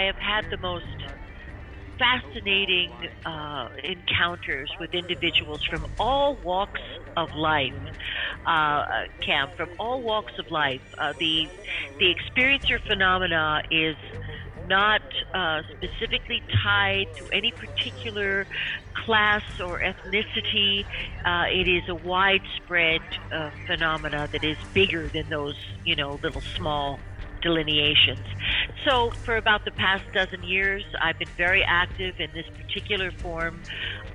I have had the most fascinating uh, encounters with individuals from all walks of life, uh, Cam, from all walks of life. Uh, the the experiencer phenomena is not uh, specifically tied to any particular class or ethnicity. Uh, it is a widespread uh, phenomena that is bigger than those, you know, little small delineations. So, for about the past dozen years, I've been very active in this particular form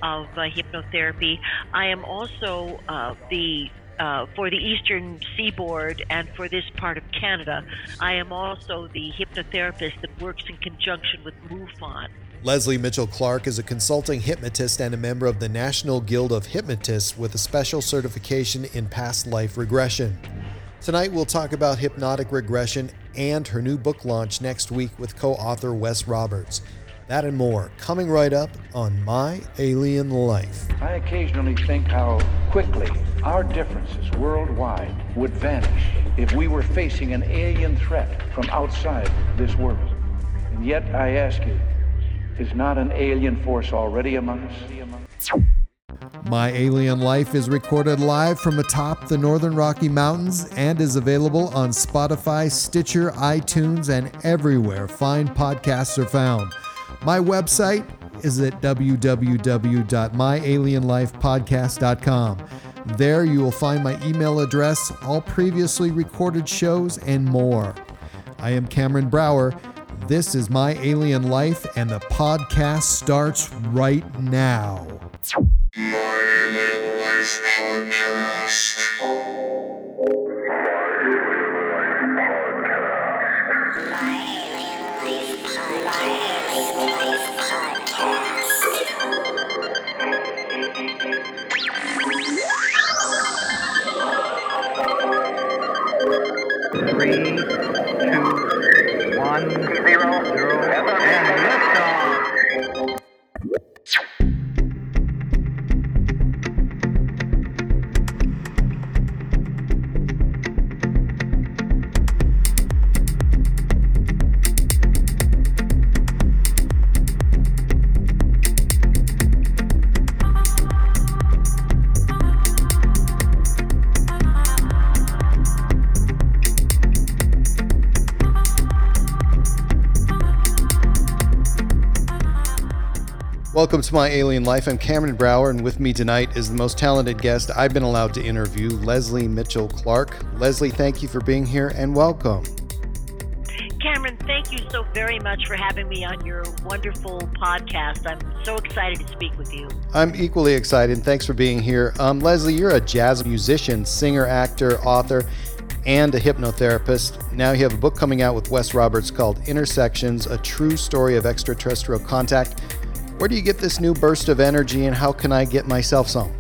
of uh, hypnotherapy. I am also uh, the uh, for the eastern seaboard and for this part of Canada. I am also the hypnotherapist that works in conjunction with MUFON. Lesley Mitchell-Clarke is a consulting hypnotist and a member of the National Guild of Hypnotists with a special certification in past life regression. Tonight, we'll talk about hypnotic regression and her new book launch next week with co author Wes Roberts. That and more coming right up on My Alien Life. I occasionally think how quickly our differences worldwide would vanish if we were facing an alien threat from outside this world. And yet, I ask you, is not an alien force already among us? My Alien Life is recorded live from atop the Northern Rocky Mountains and is available on Spotify, Stitcher, iTunes, and everywhere fine podcasts are found. My website is at www.myalienlifepodcast.com. There you will find my email address, all previously recorded shows, and more. I am Cameron Brower. This is My Alien Life, and the podcast starts right now. My Alien Life Podcast. Three, My Alien Life. I'm Cameron Brower, and with me tonight is the most talented guest I've been allowed to interview, Leslie Mitchell Clark. Lesley, thank you for being here and welcome. Cameron, thank you so very much for having me on your wonderful podcast. I'm so excited to speak with you. I'm equally excited. Thanks for being here. Um, Lesley, you're a jazz musician, singer, actor, author, and a hypnotherapist. Now you have a book coming out with Wes Roberts called Intersections A True Story of Extraterrestrial Contact. Where do you get this new burst of energy, and how can I get myself some?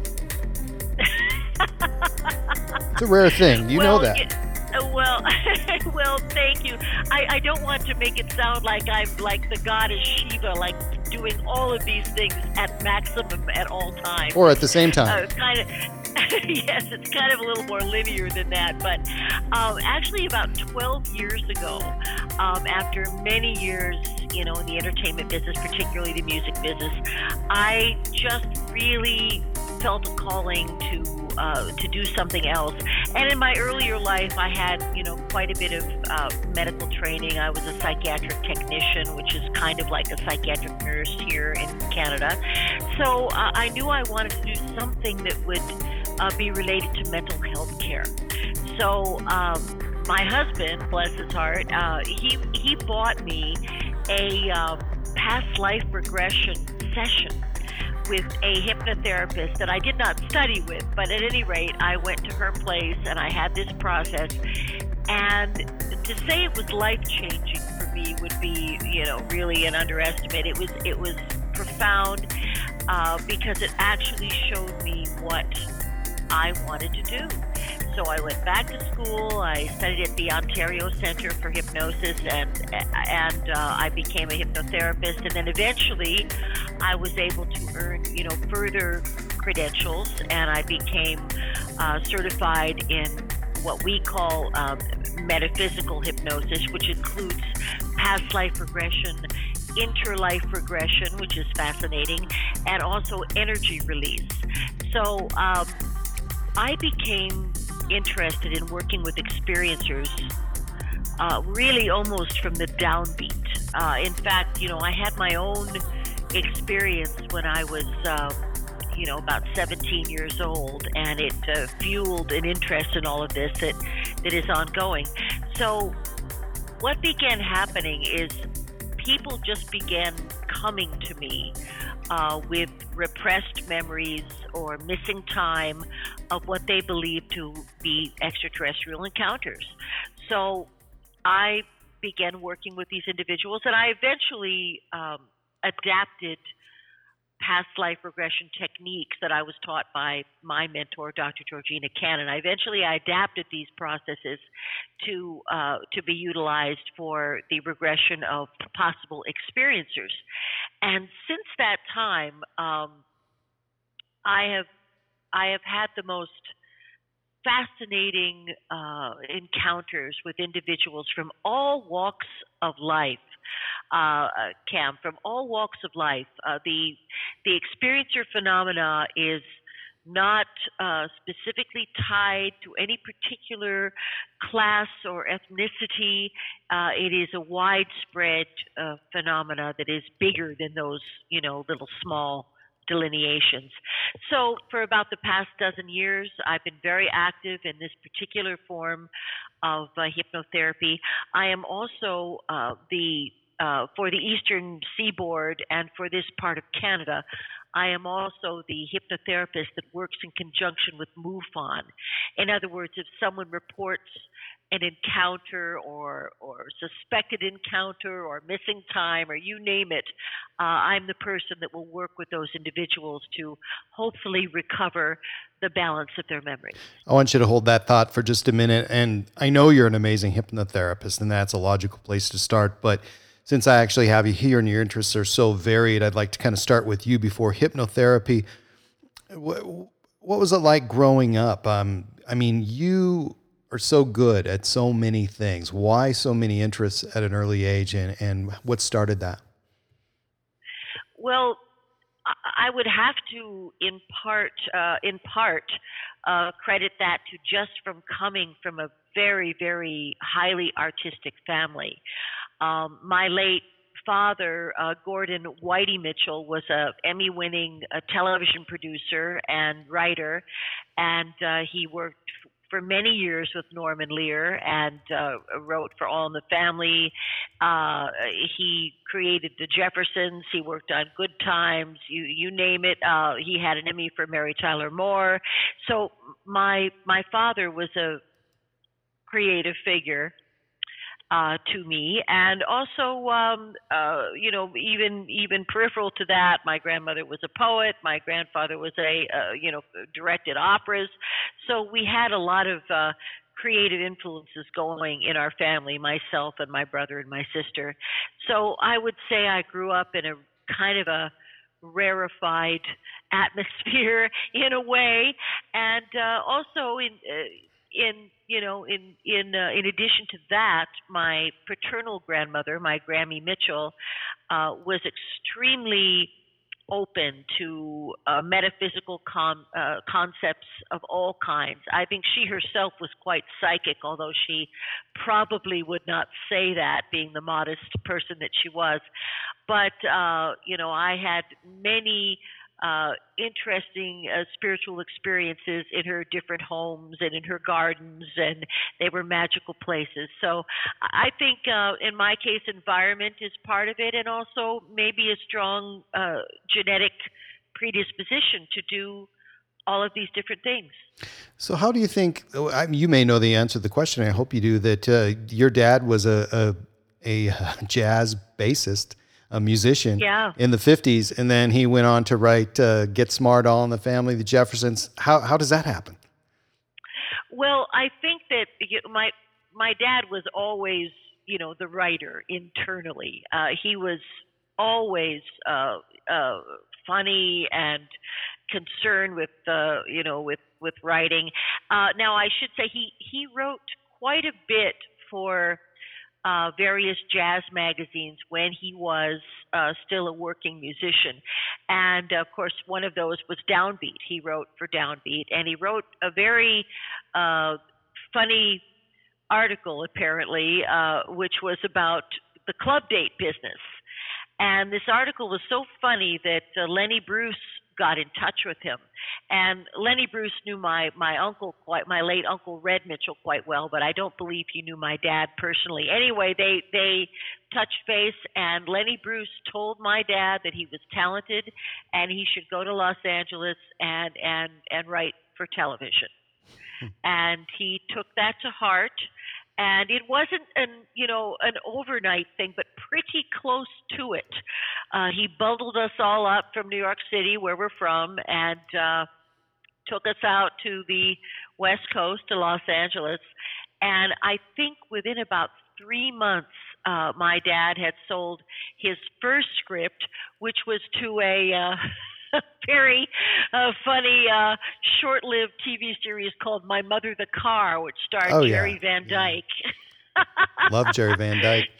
it's a rare thing. You well, know that. y- uh, well, well, thank you. I, I don't want to make it sound like I'm like the goddess Shiva, like doing all of these things at maximum at all times. Or at the same time. Uh, kind of. yes, it's kind of a little more linear than that. But um, actually, about 12 years ago, um, after many years, you know, in the entertainment business, particularly the music business, I just really felt a calling to uh, to do something else. And in my earlier life, I had you know quite a bit of uh, medical training. I was a psychiatric technician, which is kind of like a psychiatric nurse here in Canada. So uh, I knew I wanted to do something that would uh, be related to mental health care. So um, my husband, bless his heart, uh, he he bought me a uh, past life regression session with a hypnotherapist that I did not study with, but at any rate, I went to her place and I had this process. And to say it was life changing for me would be, you know, really an underestimate. It was it was profound uh, because it actually showed me what I wanted to do. So I went back to school. I studied at the Ontario Center for Hypnosis, and and uh, I became a hypnotherapist. And then eventually, I was able to earn, you know, further credentials, and I became uh, certified in what we call um, metaphysical hypnosis, which includes past life regression, interlife regression, which is fascinating, and also energy release. So um, I became interested in working with experiencers uh, really almost from the downbeat. Uh, in fact, you know, I had my own experience when I was, uh, you know, about 17 years old, and it uh, fueled an interest in all of this that, that is ongoing. So, what began happening is people just began coming to me uh, with repressed memories or missing time of what they believe to be extraterrestrial encounters. So I began working with these individuals, and I eventually um, adapted past life regression techniques that I was taught by my mentor, Dr. Georgina Cannon. I eventually I adapted these processes to uh, to be utilized for the regression of possible experiencers, and since that time, um, I have I have had the most fascinating uh, encounters with individuals from all walks of life. Uh, uh, Cam, from all walks of life, uh, the the experiencer phenomena is not uh, specifically tied to any particular class or ethnicity. Uh, it is a widespread uh, phenomena that is bigger than those, you know, little small delineations. So, for about the past dozen years, I've been very active in this particular form of uh, hypnotherapy. I am also uh, the uh, for the Eastern Seaboard and for this part of Canada. I am also the hypnotherapist that works in conjunction with MUFON. In other words, if someone reports an encounter or or suspected encounter or missing time or you name it, uh, I'm the person that will work with those individuals to hopefully recover the balance of their memory. I want you to hold that thought for just a minute. And I know you're an amazing hypnotherapist, and that's a logical place to start. But since I actually have you here and your interests are so varied, I'd like to kind of start with you before hypnotherapy. What, what was it like growing up? Um, I mean, you are so good at so many things. Why so many interests at an early age, and, and what started that? Well, I would have to, in part, uh, in part, uh, credit that to just from coming from a very, very highly artistic family. Um, my late father, uh, Gordon Whitey Mitchell, was a Emmy-winning uh, television producer and writer, and uh, he worked for many years with Norman Lear and uh, wrote for All in the Family. Uh, he created The Jeffersons. He worked on Good Times. You you name it. Uh, he had an Emmy for Mary Tyler Moore. So my my father was a creative figure uh, to me, and also, um, uh, you know, even even peripheral to that, my grandmother was a poet. My grandfather was a, uh, you know, directed operas. So we had a lot of uh, creative influences going in our family, myself and my brother and my sister. So I would say I grew up in a kind of a rarefied atmosphere in a way, and uh, also in. Uh, in you know in in uh, in addition to that, my paternal grandmother, my Grammy Mitchell, uh, was extremely open to uh, metaphysical uh, concepts of all kinds. I think she herself was quite psychic, although she probably would not say that, being the modest person that she was. But uh, you know, I had many uh, interesting uh, spiritual experiences in her different homes and in her gardens, and they were magical places. So I think, uh, in my case, environment is part of it, and also maybe a strong uh, genetic predisposition to do all of these different things. So, how do you think? I mean, you may know the answer to the question. I hope you do. That uh, your dad was a, a, a jazz bassist a musician yeah. in the 50s and then he went on to write uh, get smart all in the family the jeffersons how, how does that happen well i think that my my dad was always you know the writer internally uh, he was always uh, uh, funny and concerned with uh, you know with with writing. Uh, now I should say he he wrote quite a bit for uh, various jazz magazines when he was uh, still a working musician. And of course, one of those was Downbeat. He wrote for Downbeat, and he wrote a very uh, funny article, apparently, uh, which was about the club date business. And this article was so funny that uh, Lenny Bruce got in touch with him. And Lenny Bruce knew my my uncle quite my late uncle Red Mitchell quite well, but I don't believe he knew my dad personally. Anyway, they they touched base and Lenny Bruce told my dad that he was talented and he should go to Los Angeles and and and write for television. Hmm. and he took that to heart and it wasn't an you know an overnight thing but pretty close to it. Uh he bundled us all up from new york city where we're from and uh took us out to the west coast to los angeles. And i think within about three months uh my dad had sold his first script which was to a uh very uh, funny uh, short-lived TV series called My Mother the Car, which starred Oh, Jerry yeah. Van Dyke. Love Jerry Van Dyke.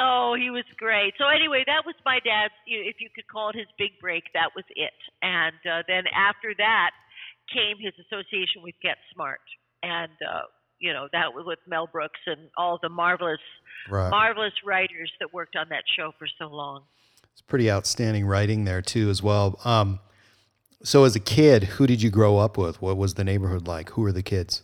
Oh, he was great. So anyway, that was my dad's. you- If you could call it his big break, that was it. And uh, then after that came his association with Get Smart, and uh, you know that was with Mel Brooks and all the marvelous, Right. marvelous writers that worked on that show for so long. It's pretty outstanding writing there too, as well. Um, so, as a kid, who did you grow up with? What was the neighborhood like? Who were the kids?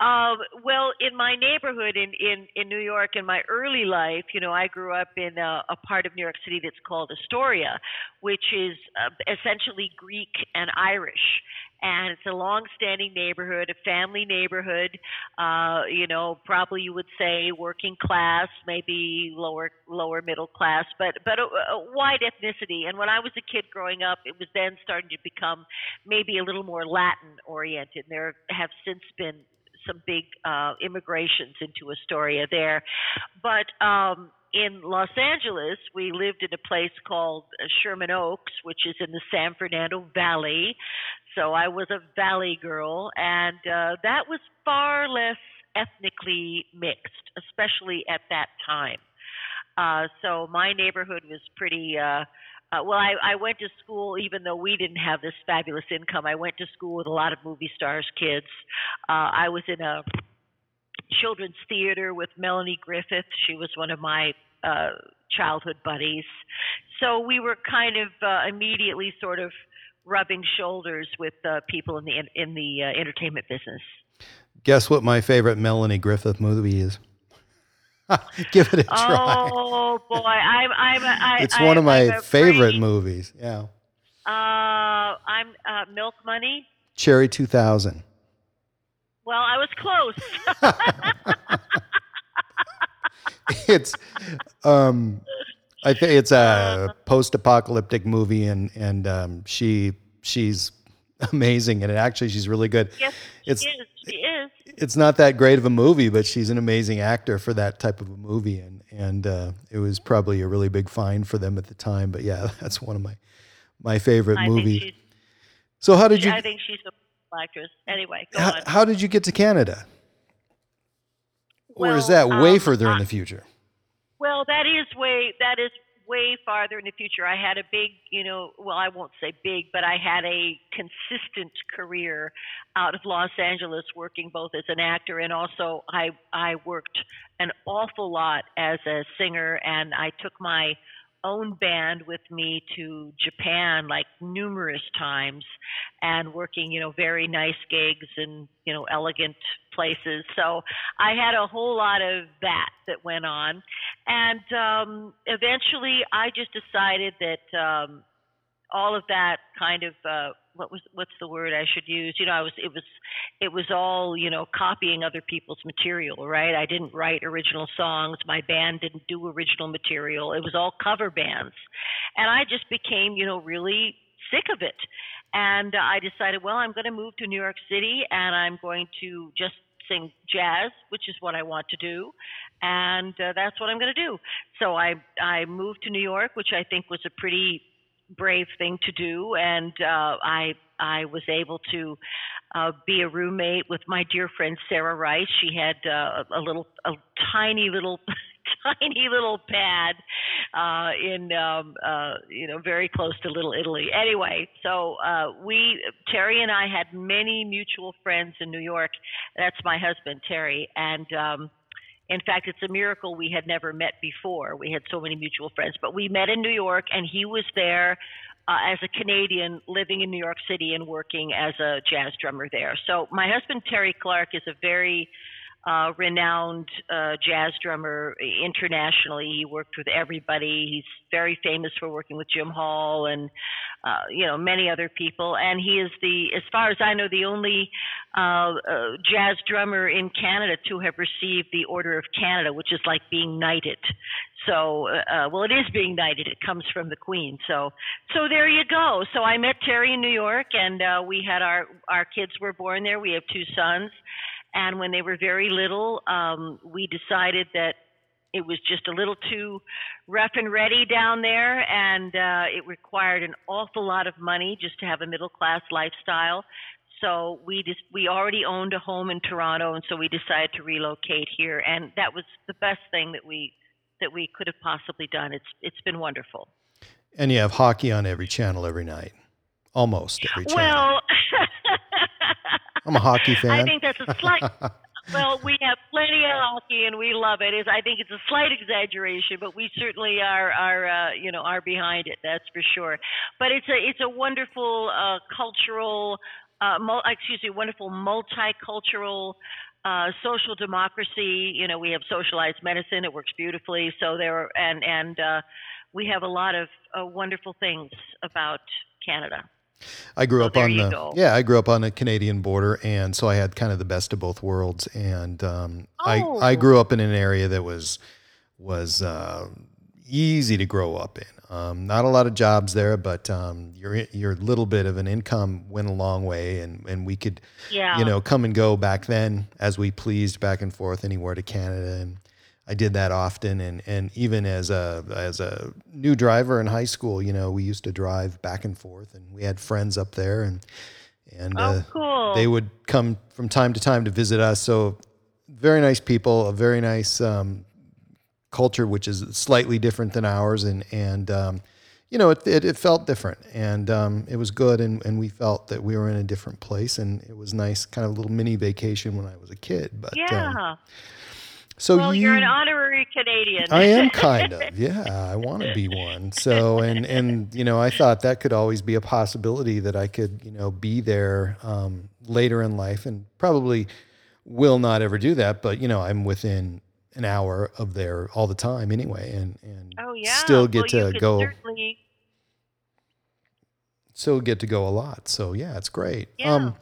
Well, in my neighborhood in, in, in New York, in my early life, you know, I grew up in a, a part of New York City that's called Astoria, which is uh, essentially Greek and Irish. And it's a long-standing neighborhood, a family neighborhood. Uh, you know, probably you would say working class, maybe lower lower middle class, but but a, a wide ethnicity. And when I was a kid growing up, it was then starting to become maybe a little more Latin oriented. There have since been some big uh, immigrations into Astoria there. But um, in Los Angeles, we lived in a place called uh, Sherman Oaks, which is in the San Fernando Valley. So I was a valley girl, and uh, that was far less ethnically mixed, especially at that time. Uh, so my neighborhood was pretty. Uh, uh, well, I, I went to school even though we didn't have this fabulous income. I went to school with a lot of movie stars' kids. Uh, I was in a children's theater with Melanie Griffith. She was one of my uh, childhood buddies. So we were kind of uh, immediately sort of rubbing shoulders with uh, people in the in the uh, entertainment business. Guess what my favorite Melanie Griffith movie is? Give it a try. Oh boy, I'm I'm I, it's I, one of my I'm favorite afraid- movies. Yeah. Uh, I'm uh, Milk Money. Cherry 2000. Well, I was close. it's um I think it's a post-apocalyptic movie and and um she she's amazing and actually she's really good. yes, It's- she is. She is. It's not that great of a movie, but she's an amazing actor for that type of a movie and and uh, it was probably a really big find for them at the time, but yeah, that's one of my my favorite I movies. So how did you I think she's a actress. Anyway, go how, on. how did you get to Canada? or is that way um, further in the future? Well, that is way that is way farther in the future. I had a big, you know, well, I won't say big, but I had a consistent career out of Los Angeles, working both as an actor and also I I worked an awful lot as a singer, and I took my own band with me to Japan like numerous times and working, you know, very nice gigs and, you know, elegant places. So I had a whole lot of that that went on. And um, eventually I just decided that um, all of that kind of uh, what was what's the word I should use? You know, I was it was it was all you know copying other people's material, right? I didn't write original songs. My band didn't do original material. It was all cover bands, and I just became you know really sick of it. And I decided, well, I'm going to move to New York City, and I'm going to just sing jazz, which is what I want to do, and uh, that's what I'm going to do. So I I moved to New York, which I think was a pretty brave thing to do, and uh, I I was able to uh, be a roommate with my dear friend Sarah Rice. She had uh, a little, a tiny little, tiny little pad uh, in, um, uh, you know, very close to Little Italy. Anyway, so uh, we, Terry and I had many mutual friends in New York. That's my husband, Terry, and. Um, in fact, it's a miracle we had never met before. We had so many mutual friends, but we met in New York, and he was there uh, as a Canadian living in New York City and working as a jazz drummer there. So my husband Terry Clarke is a very uh, renowned uh, jazz drummer internationally. He worked with everybody. He's very famous for working with Jim Hall and uh, you know many other people. And he is the, as far as I know, the only uh, uh, jazz drummer in Canada to have received the Order of Canada, which is like being knighted. So, uh, well, it is being knighted. It comes from the Queen. So, so there you go. So I met Terry in New York, and uh, we had our our kids were born there. We have two sons, and when they were very little, um, we decided that it was just a little too rough and ready down there, and uh, it required an awful lot of money just to have a middle class lifestyle. So we just we already owned a home in Toronto, and so we decided to relocate here, and that was the best thing that we that we could have possibly done. It's it's been wonderful. And you have hockey on every channel every night, almost every channel. Well, I'm a hockey fan. I think that's a slight. well, we have plenty of hockey and we love it. Is I think it's a slight exaggeration, but we certainly are are uh, you know are behind it. That's for sure. But it's a it's a wonderful uh, cultural. Uh, mul- excuse me, wonderful multicultural uh, social democracy. You know, we have socialized medicine; it works beautifully. So there, and and uh, we have a lot of uh, wonderful things about Canada. I grew So up on the go. yeah, I grew up on the Canadian border, and so I had kind of the best of both worlds. And um, I I Oh. grew up in an area that was was uh, easy to grow up in. Um, not a lot of jobs there, but um, your your little bit of an income went a long way, and and we could Yeah. you know come and go back then as we pleased back and forth anywhere to Canada and. I did that often, and, and even as a as a new driver in high school, you know, we used to drive back and forth, and we had friends up there, and and Oh, uh, cool. they would come from time to time to visit us. So very nice people, a very nice um, culture, which is slightly different than ours, and and um, you know it, it, it felt different, and um, it was good, and, and we felt that we were in a different place, and it was nice, kind of a little mini vacation when I was a kid. But yeah. um, so well, you, you're an honorary Canadian. I am kind of, yeah. I want to be one. So, and and you know, I thought that could always be a possibility that I could, you know, be there um, later in life, and probably will not ever do that. But you know, I'm within an hour of there all the time anyway, and and oh yeah. still get well, to go, Certainly, still get to go a lot. So yeah, it's great. Yeah. Um,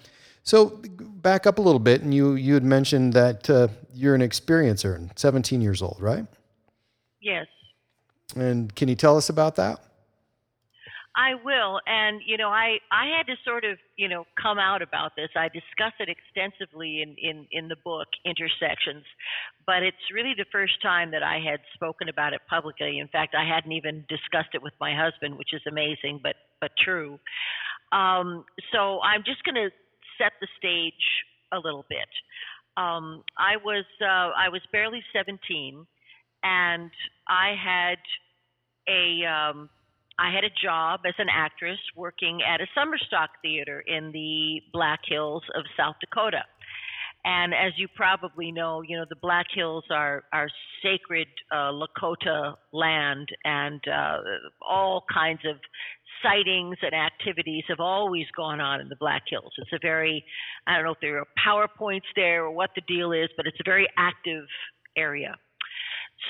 so back up a little bit, and you you had mentioned that uh, you're an experiencer, and 17 years old, right? yes. And can you tell us about that? I will, and you know, I I had to sort of you know come out about this. I discuss it extensively in in in the book Intersections, but it's really the first time that I had spoken about it publicly. In fact, I hadn't even discussed it with my husband, which is amazing, but but true. Um, so I'm just going to set the stage a little bit. Um, I was uh, I was barely 17, and I had a um, I had a job as an actress working at a summer stock theater in the Black Hills of South Dakota. And as you probably know, you know the Black Hills are are sacred uh, Lakota land, and uh, all kinds of sightings and activities have always gone on in the Black Hills. It's a very, I don't know if there are power points there or what the deal is, but it's a very active area.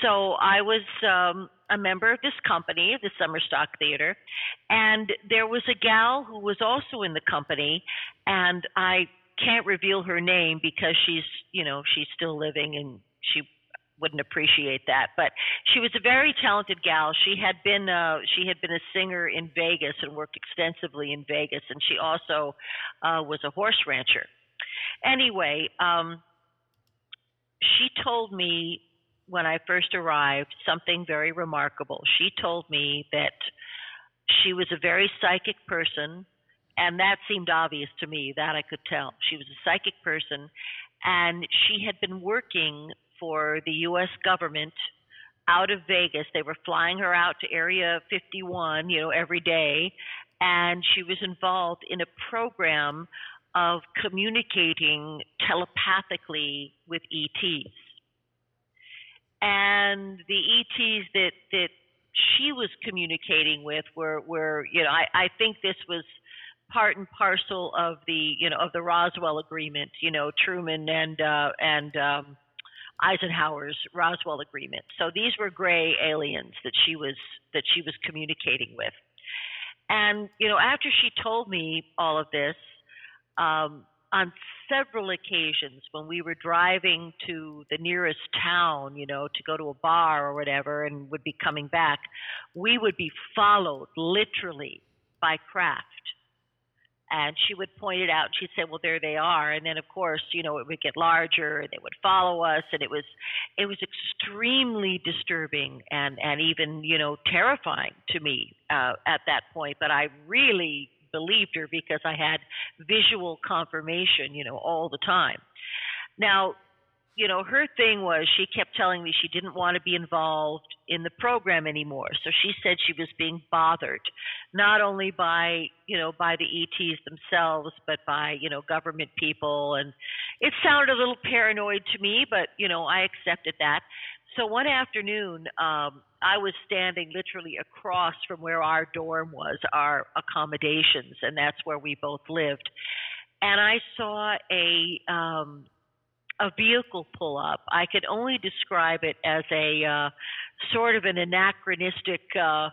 So I was um, a member of this company, the Summer Stock Theater, and there was a gal who was also in the company, and I can't reveal her name because she's, you know, she's still living and she wouldn't appreciate that. But she was a very talented gal. She had been uh, she had been a singer in Vegas and worked extensively in Vegas, and she also uh, was a horse rancher. Anyway, um, she told me when I first arrived something very remarkable. She told me that she was a very psychic person, and that seemed obvious to me. That I could tell. She was a psychic person, and she had been working for the U.S. government out of Vegas. They were flying her out to Area 51, you know, every day, and she was involved in a program of communicating telepathically with ETs. And the ETs that that she was communicating with were were you know I, I think this was part and parcel of the you know of the Roswell agreement you know Truman and uh, and um, Eisenhower's Roswell agreement so these were gray aliens that she was that she was communicating with and you know after she told me all of this um, on several occasions when we were driving to the nearest town, you know, to go to a bar or whatever and would be coming back, we would be followed literally by craft. And she would point it out. And she'd say, "Well, there they are." And then, of course, you know, it would get larger, and they would follow us, and it was, it was extremely disturbing and and even you know terrifying to me uh, at that point. But I really believed her because I had visual confirmation, you know, all the time. Now, you know, her thing was she kept telling me she didn't want to be involved in the program anymore. So she said she was being bothered, not only by, you know, by the ETs themselves, but by, you know, government people. And it sounded a little paranoid to me, but, you know, I accepted that. So one afternoon, um, I was standing literally across from where our dorm was, our accommodations, and that's where we both lived. And I saw a um, a vehicle pull up. I could only describe it as a uh, sort of an anachronistic, uh,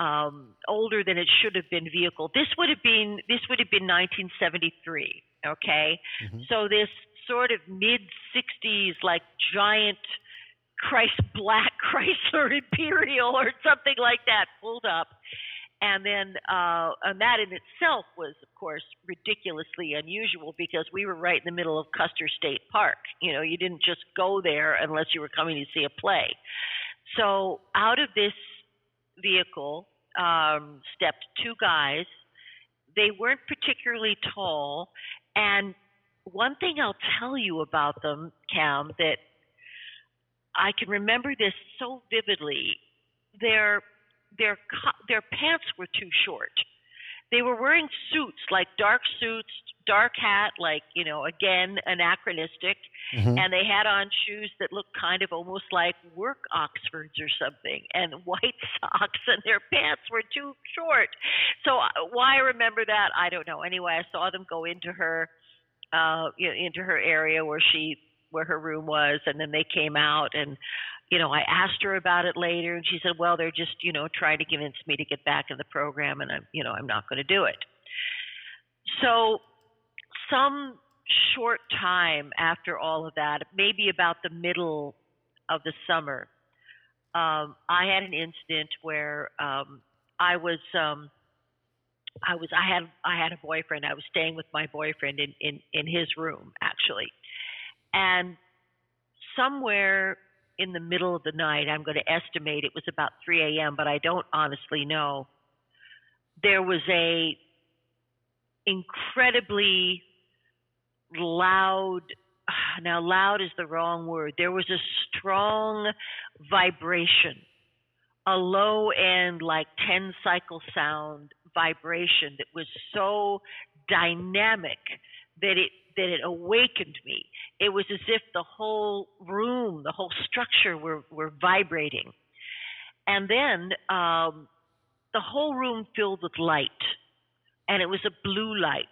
um, older than it should have been vehicle. This would have been this would have been 1973. Okay, mm-hmm. so this sort of mid 60s like giant Christ Black Chrysler Imperial or something like that pulled up. And then, uh, and that in itself was, of course, ridiculously unusual because we were right in the middle of Custer State Park. You know, you didn't just go there unless you were coming to see a play. So out of this vehicle um, stepped two guys. They weren't particularly tall. And one thing I'll tell you about them, Cam, that I can remember this so vividly. Their their their pants were too short. They were wearing suits, like dark suits, dark hat, like you know, again anachronistic, mm-hmm. and they had on shoes that looked kind of almost like work Oxfords or something, and white socks, and their pants were too short. So uh, why I remember that, I don't know. Anyway, I saw them go into her, uh, you know, into her area where she where her room was and then they came out and you know i asked her about it later and she said well they're just you know trying to convince me to get back in the program and i'm you know i'm not going to do it so some short time after all of that maybe about the middle of the summer um, i had an incident where um, i was um, I was I had I had a boyfriend. I was staying with my boyfriend in in in his room actually, and somewhere in the middle of the night, I'm going to estimate it was about 3 a.m., but I don't honestly know. There was a incredibly loud now loud is the wrong word there was a strong vibration a low end like 10 cycle sound vibration that was so dynamic that it that it awakened me. It was as if the whole room, the whole structure were, were vibrating. And then um, the whole room filled with light, and it was a blue light.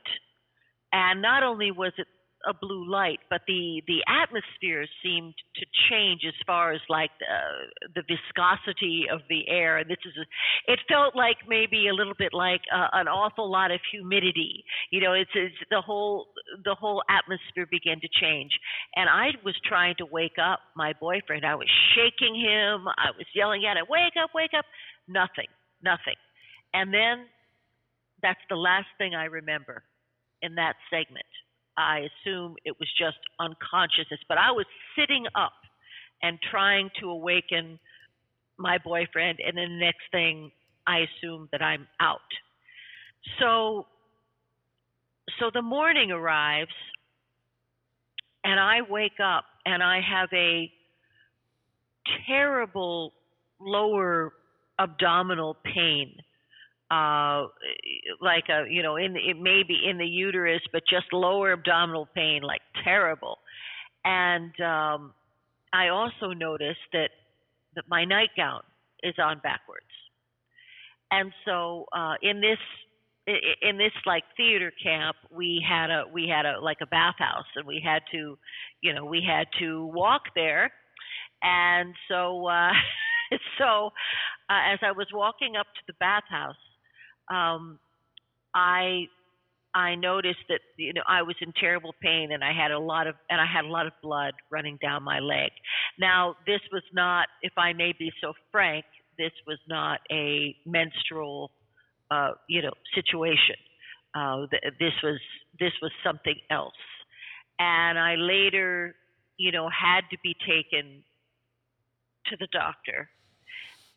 And not only was it a blue light, but the the atmosphere seemed to change as far as like the, the viscosity of the air. And this is, a, it felt like maybe a little bit like uh, an awful lot of humidity. You know, it's, it's the whole the whole atmosphere began to change. And I was trying to wake up my boyfriend. I was shaking him. I was yelling at him, "Wake up! Wake up!" Nothing, nothing. And then that's the last thing I remember in that segment. I assume it was just unconsciousness, but I was sitting up and trying to awaken my boyfriend, and then the next thing, I assume that I'm out. So so the morning arrives and I wake up and I have a terrible lower abdominal pain uh like a you know in it may be in the uterus but just lower abdominal pain like terrible. And um i also noticed that that my nightgown is on backwards. And so uh in this in this like theater camp we had a we had a like a bathhouse and we had to you know we had to walk there. And so uh so uh, as i was walking up to the bathhouse um i i noticed that you know i was in terrible pain and i had a lot of and i had a lot of blood running down my leg. Now this was not if i may be so frank this was not a menstrual uh, you know situation. Uh, th- this was this was something else, and I later, you know, had to be taken to the doctor,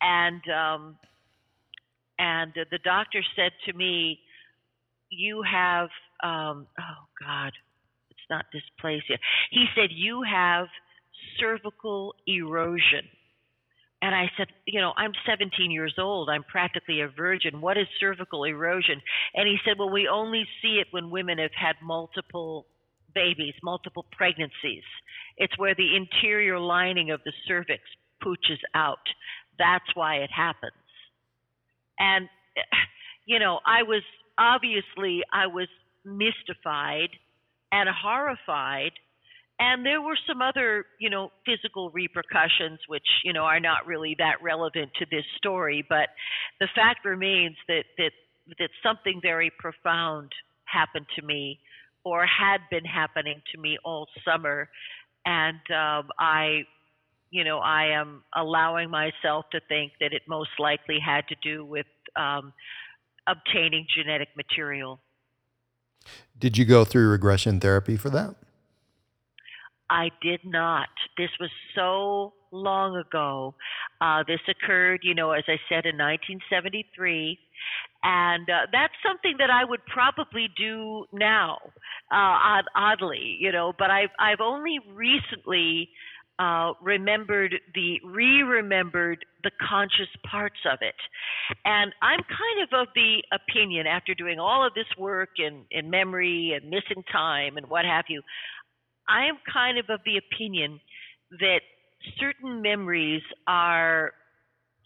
and um, and the doctor said to me, "You have um, oh God, it's not dysplasia." He said, "You have cervical erosion." And I said, you know, I'm 17 years old. I'm practically a virgin. What is cervical erosion? And he said, well, we only see it when women have had multiple babies, multiple pregnancies. It's where the interior lining of the cervix pooches out. That's why it happens. And, you know, I was obviously, I was mystified and horrified and there were some other, you know, physical repercussions, which, you know, are not really that relevant to this story. But the fact remains that, that, that something very profound happened to me or had been happening to me all summer. And um, I, you know, I am allowing myself to think that it most likely had to do with um, obtaining genetic material. Did you go through regression therapy for that? I did not. This was so long ago. Uh, this occurred, you know, as I said, in 1973. And uh, that's something that I would probably do now, uh, odd, oddly, you know, but I've, I've only recently uh, remembered the re-remembered the conscious parts of it. And i'm kind of of the opinion after doing all of this work in, in memory and missing time and what have you I am kind of of the opinion that certain memories are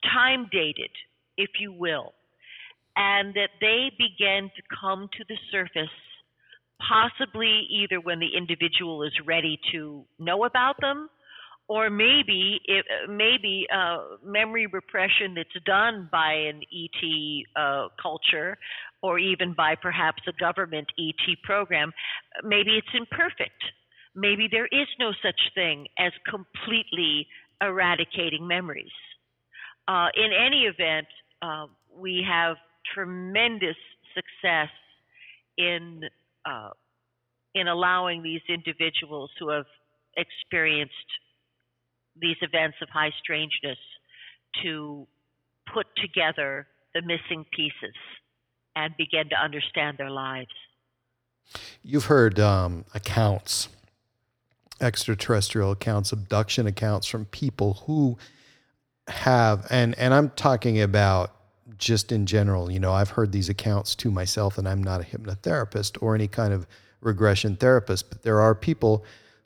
time dated, if you will, and that they begin to come to the surface possibly either when the individual is ready to know about them or maybe it, maybe uh, memory repression that's done by an ET uh, culture or even by perhaps a government ET program, maybe it's imperfect maybe there is no such thing as completely eradicating memories. Uh, in any event, uh, we have tremendous success in uh, in allowing these individuals who have experienced these events of high strangeness to put together the missing pieces and begin to understand their lives. You've heard um, accounts extraterrestrial accounts, abduction accounts from people who have, and and I'm talking about just in general. You know, I've heard these accounts to myself, and I'm not a hypnotherapist or any kind of regression therapist, but there are people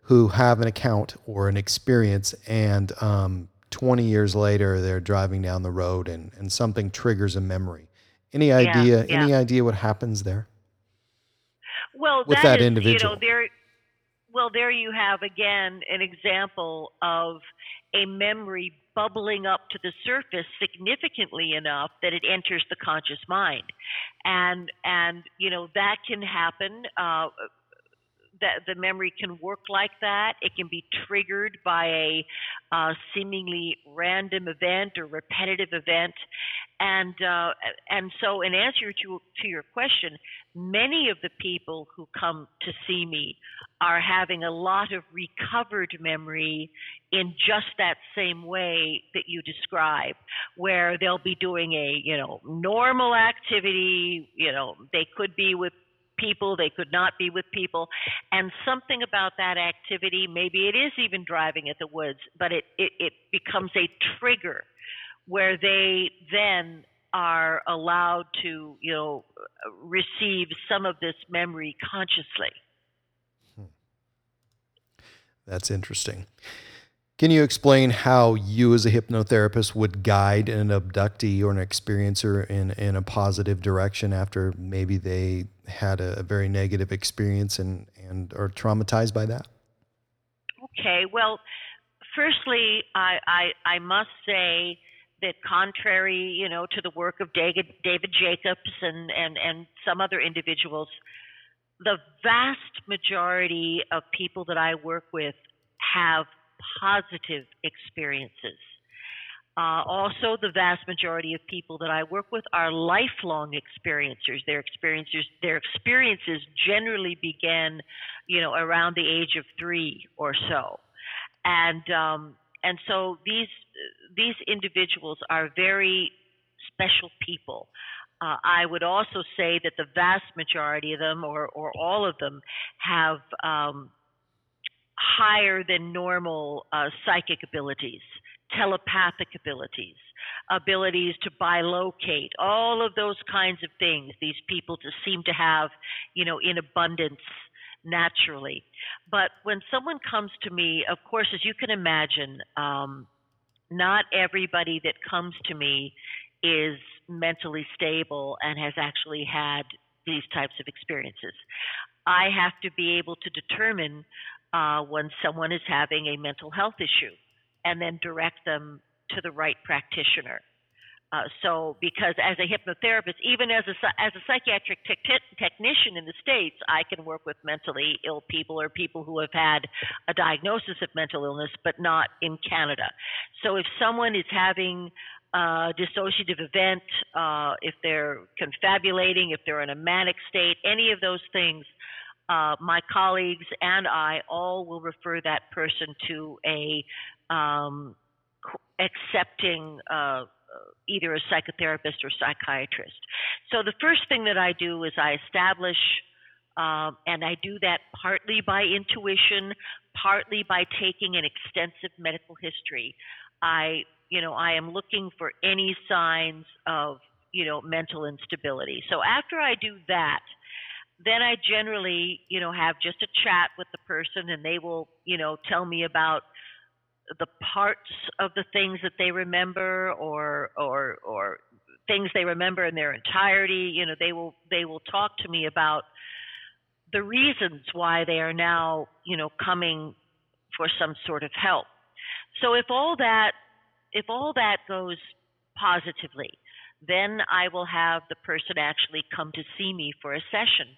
who have an account or an experience, and um, 20 years later, they're driving down the road, and and something triggers a memory. Any idea? Yeah, yeah. Any idea what happens there? Well, with that, that is, individual, you know, there well, there you have again an example of a memory bubbling up to the surface significantly enough that it enters the conscious mind, and and you know that can happen. Uh, that the memory can work like that. It can be triggered by a uh, seemingly random event or repetitive event, and uh, and so in answer to to your question, many of the people who come to see me are having a lot of recovered memory in just that same way that you describe, where they'll be doing a, you know, normal activity, you know, they could be with people, they could not be with people, and something about that activity, maybe it is even driving at the woods, but it, it, it becomes a trigger where they then are allowed to, you know, receive some of this memory consciously. Hmm. That's interesting. Can you explain how you, as a hypnotherapist, would guide an abductee or an experiencer in, in a positive direction after maybe they had a, very negative experience and, and are traumatized by that? Okay, well, firstly, I, I, I must say that contrary, you know, to the work of David, David Jacobs and, and, and some other individuals, the vast majority of people that I work with have positive experiences. Uh, also, the vast majority of people that I work with are lifelong experiencers. Their experiencers, their experiences generally begin, you know, around the age of three or so, and um, and so these these individuals are very special people. Uh, I would also say that the vast majority of them, or, or all of them, have um, higher than normal uh, psychic abilities, telepathic abilities, abilities to bilocate, all of those kinds of things. These people just seem to have, you know, in abundance naturally. But when someone comes to me, of course, as you can imagine, um, not everybody that comes to me is mentally stable and has actually had these types of experiences. I have to be able to determine uh, when someone is having a mental health issue and then direct them to the right practitioner. Uh, so, because as a hypnotherapist, even as a as a psychiatric te- technician in the states, I can work with mentally ill people or people who have had a diagnosis of mental illness, but not in Canada. So, if someone is having uh, dissociative event, uh, if they're confabulating, if they're in a manic state, any of those things, uh, my colleagues and I all will refer that person to a um, accepting uh, either a psychotherapist or psychiatrist. So the first thing that I do is I establish, um, and I do that partly by intuition, partly by taking an extensive medical history. I you know, I am looking for any signs of, you know, mental instability. So after I do that, then I generally, you know, have just a chat with the person and they will, you know, tell me about the parts of the things that they remember or or or things they remember in their entirety, you know, they will they will talk to me about the reasons why they are now, you know, coming for some sort of help. So if all that if all that goes positively, then I will have the person actually come to see me for a session.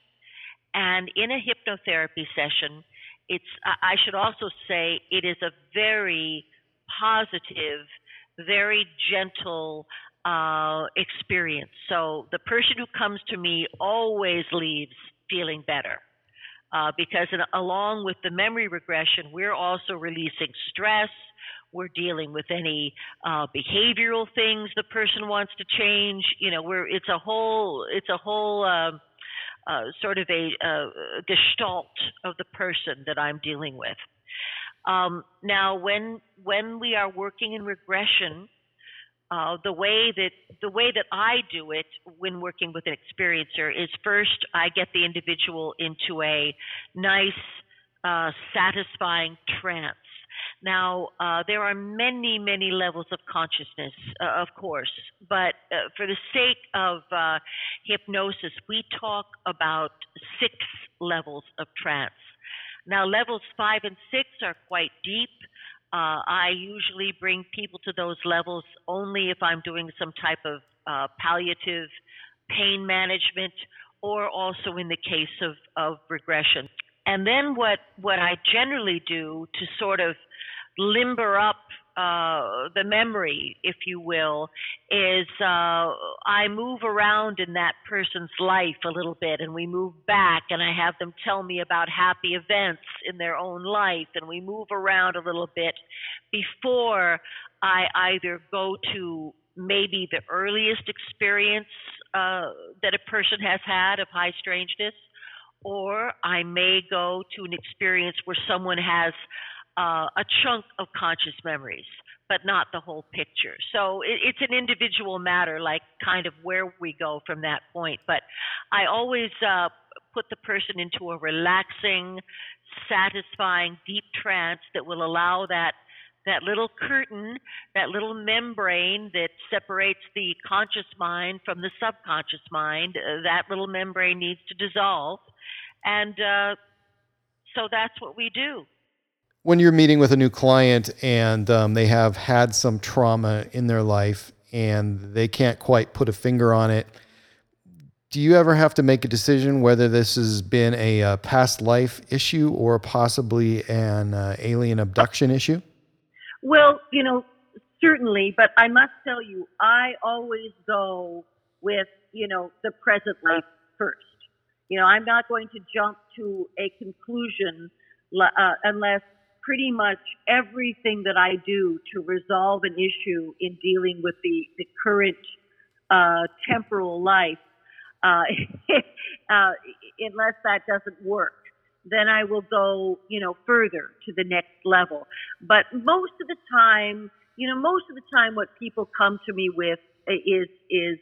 And in a hypnotherapy session, it's I should also say it is a very positive, very gentle uh, experience. So the person who comes to me always leaves feeling better. Uh, because in, along with the memory regression, we're also releasing stress, we're dealing with any uh, behavioral things the person wants to change. You know, we're it's a whole it's a whole uh, sort of a, a, gestalt of the person that I'm dealing with. Um, now, when when we are working in regression, uh, the way that the way that I do it when working with an experiencer is first I get the individual into a nice, uh, satisfying trance now, uh, there are many, many levels of consciousness, uh, of course, but uh, for the sake of uh, hypnosis, we talk about six levels of trance. Now, levels five and six are quite deep. Uh, I usually bring people to those levels only if I'm doing some type of uh, palliative pain management or also in the case of, of regression. And then what, what I generally do to sort of limber up uh, the memory, if you will, is uh, I move around in that person's life a little bit, and we move back, and I have them tell me about happy events in their own life, and we move around a little bit before I either go to maybe the earliest experience uh, that a person has had of high strangeness, or I may go to an experience where someone has uh, a chunk of conscious memories, but not the whole picture. So it, it's an individual matter, like kind of where we go from that point. But I always uh, put the person into a relaxing, satisfying, deep trance that will allow that that little curtain, that little membrane that separates the conscious mind from the subconscious mind, uh, that little membrane needs to dissolve. And uh, so that's what we do when you're meeting with a new client and um, they have had some trauma in their life and they can't quite put a finger on it, do you ever have to make a decision whether this has been a, uh, past life issue or possibly an uh, alien abduction issue? Well, you know, certainly, but I must tell you, I always go with, you know, the present life first. You know, I'm not going to jump to a conclusion uh, unless pretty much everything that I do to resolve an issue in dealing with the, the current uh, temporal life, uh, uh, unless that doesn't work, then I will go, you know, further to the next level. But most of the time, you know, most of the time, what people come to me with is is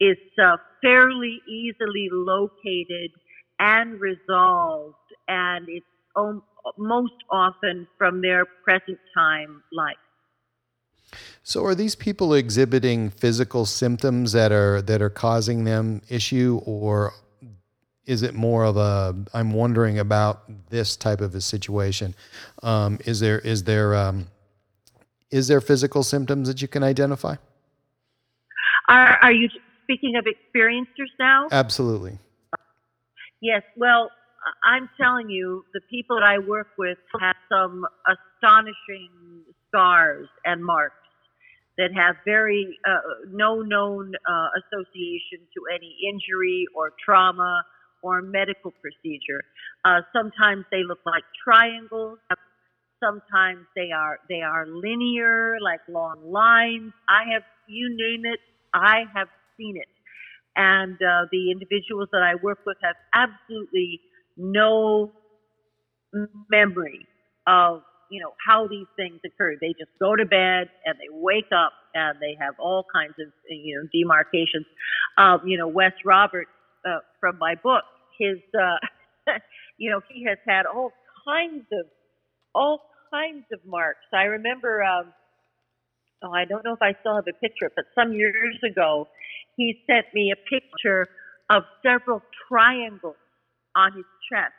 is uh, fairly easily located and resolved, and it's most often from their present time life. So are these people exhibiting physical symptoms that are that are causing them issue or is it more of a I'm wondering about this type of a situation? Um, is there is there um, is there physical symptoms that you can identify? Are, are you speaking of experiencers now? Absolutely. Yes. Well, I'm telling you, the people that I work with have some astonishing scars and marks that have very uh, no known uh, association to any injury or trauma or medical procedure. Uh, sometimes they look like triangles. Sometimes they are they are linear, like long lines. I have you name it, I have seen it. And uh, the individuals that I work with have absolutely no memory of you know how these things occurred. They just go to bed and they wake up and they have all kinds of you know demarcations. Um, you know Wes Roberts uh, from my book, his uh, you know he has had all kinds of all kinds of marks. I remember. Um, oh, I don't know if I still have a picture, but some years ago, he sent me a picture of several triangles on his chest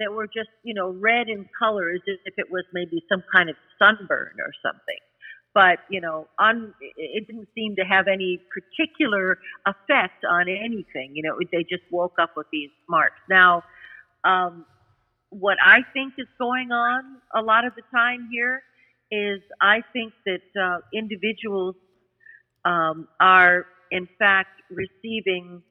that were just, you know, red in color as if it was maybe some kind of sunburn or something. But, you know, on, it didn't seem to have any particular effect on anything. You know, they just woke up with these marks. Now, um, what I think is going on a lot of the time here is I think that uh, individuals um, are, in fact, receiving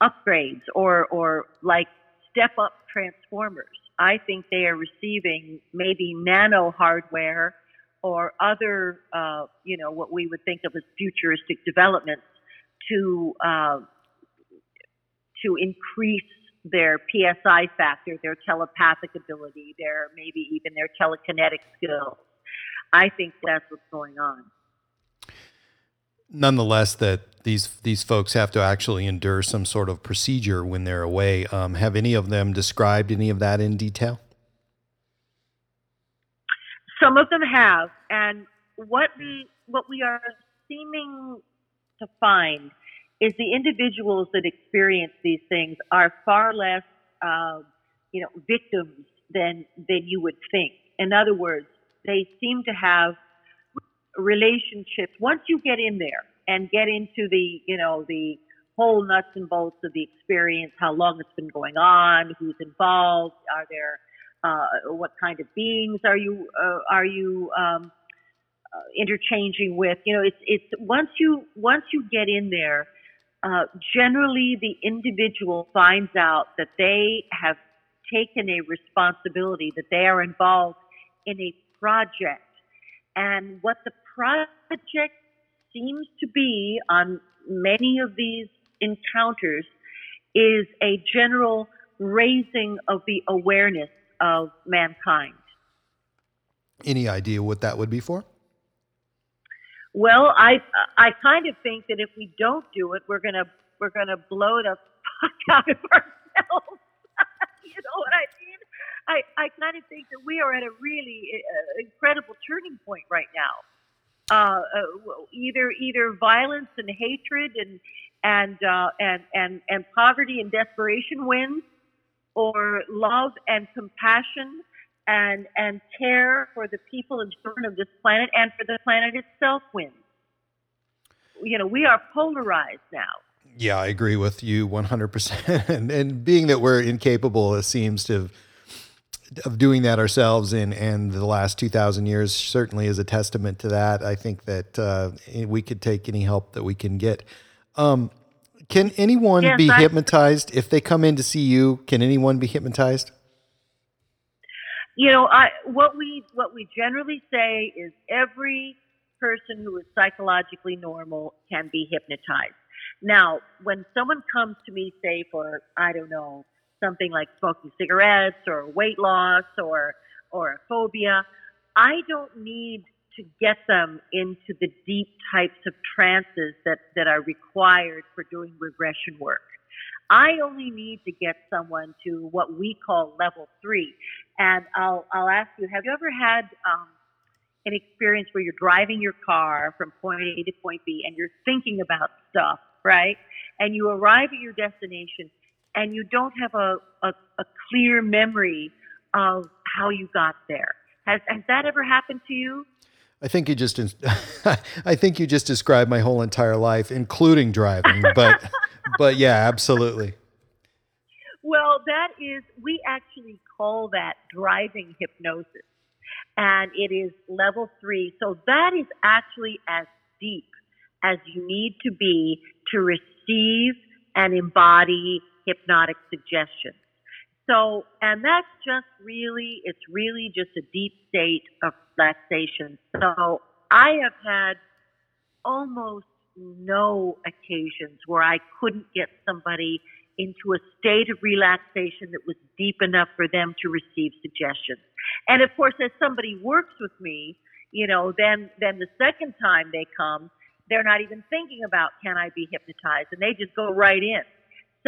upgrades or, or like step up transformers. I think they are receiving maybe nano hardware or other, uh, you know, what we would think of as futuristic developments to uh, to increase their PSI factor, their telepathic ability, their maybe even their telekinetic skills. I think that's what's going on. Nonetheless, that these these folks have to actually endure some sort of procedure when they're away. Um, have any of them described any of that in detail? Some of them have, and what we what we are seeming to find is the individuals that experience these things are far less, uh, you know, victims than than you would think. In other words, they seem to have relationships. Once you get in there, and get into the, you know, the whole nuts and bolts of the experience, how long it's been going on, who's involved, are there, uh, what kind of beings are you, uh, are you, um, uh, interchanging with. You know, it's it's once you once you get in there, uh, generally the individual finds out that they have taken a responsibility, that they are involved in a project, and what the project seems to be on many of these encounters is a general raising of the awareness of mankind. Any idea what that would be for? Well, I I kind of think that if we don't do it, we're gonna we're gonna blow the fuck out of ourselves. you know what I mean? I I kind of think that we are at a really uh, incredible turning point right now. Uh, uh, either either violence and hatred and and uh, and and and poverty and desperation wins, or love and compassion and and care for the people and children of this planet and for the planet itself wins. You know, we are polarized now. Yeah, I agree with you 100%. and, and being that we're incapable, it seems to of doing that ourselves in and the last 2000 years certainly is a testament to that. I think that uh, we could take any help that we can get. Um, can anyone Yes, be I- hypnotized? If they come in to see you can anyone be hypnotized? You know, I what we what we generally say is every person who is psychologically normal can be hypnotized. Now, when someone comes to me, say for I don't know something like smoking cigarettes or weight loss or or a phobia, I don't need to get them into the deep types of trances that that are required for doing regression work. I only need to get someone to what we call level three. And I'll, I'll ask you, have you ever had um, an experience where you're driving your car from point A to point B and you're thinking about stuff, right? And you arrive at your destination and you don't have a, a, a clear memory of how you got there. Has, has that ever happened to you? i think you just i think you just described my whole entire life including driving but but yeah absolutely Well, that is, we actually call that driving hypnosis. And it is level three. So that is actually as deep as you need to be to receive and embody hypnotic suggestions. So, and that's just really, it's really just a deep state of relaxation. So I have had almost no occasions where I couldn't get somebody into a state of relaxation that was deep enough for them to receive suggestions. And of course, as somebody works with me, you know, then then the second time they come, they're not even thinking about can I be hypnotized, and they just go right in.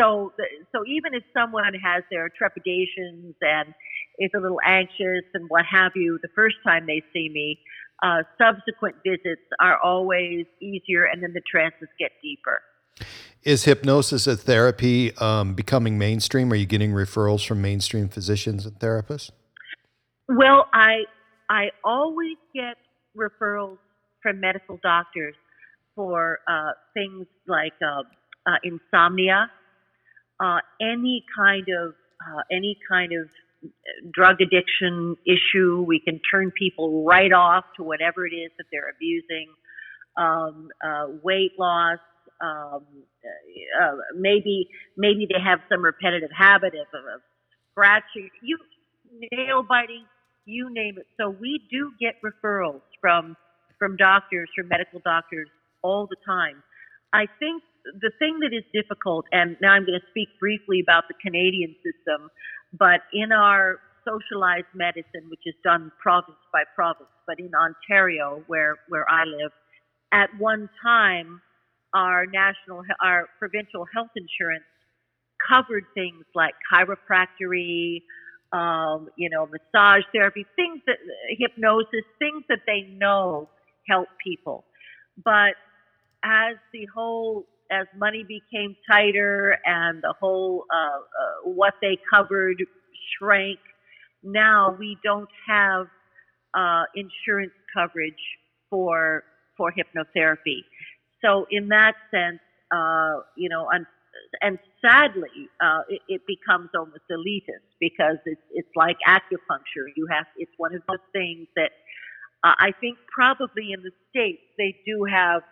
So, so even if someone has their trepidations and is a little anxious and what have you, the first time they see me, uh, subsequent visits are always easier, and then the trances get deeper. is hypnosis a therapy um, becoming mainstream? Are you getting referrals from mainstream physicians and therapists? Well, I I always get referrals from medical doctors for uh, things like uh, uh, insomnia, uh, any kind of uh, any kind of drug addiction issue. We can turn people right off to whatever it is that they're abusing. Um, uh, weight loss. Um, uh, maybe maybe they have some repetitive habit of, of scratching. You nail biting you name it. So we do get referrals from from doctors, from medical doctors all the time. I think the thing that is difficult, and now I'm going to speak briefly about the Canadian system, but in our socialized medicine, which is done province by province, but in Ontario, where where I live, at one time, our national, our provincial health insurance covered things like chiropractic, um, you know, massage therapy, things that hypnosis, things that they know help people. But as the whole, as money became tighter and the whole uh, uh, what they covered shrank, now we don't have uh, insurance coverage for for hypnotherapy. So in that sense, uh, you know, un- and sadly, uh, it, it becomes almost elitist because it's it's like acupuncture. You have it's one of those things that Uh, I think probably in the States they do have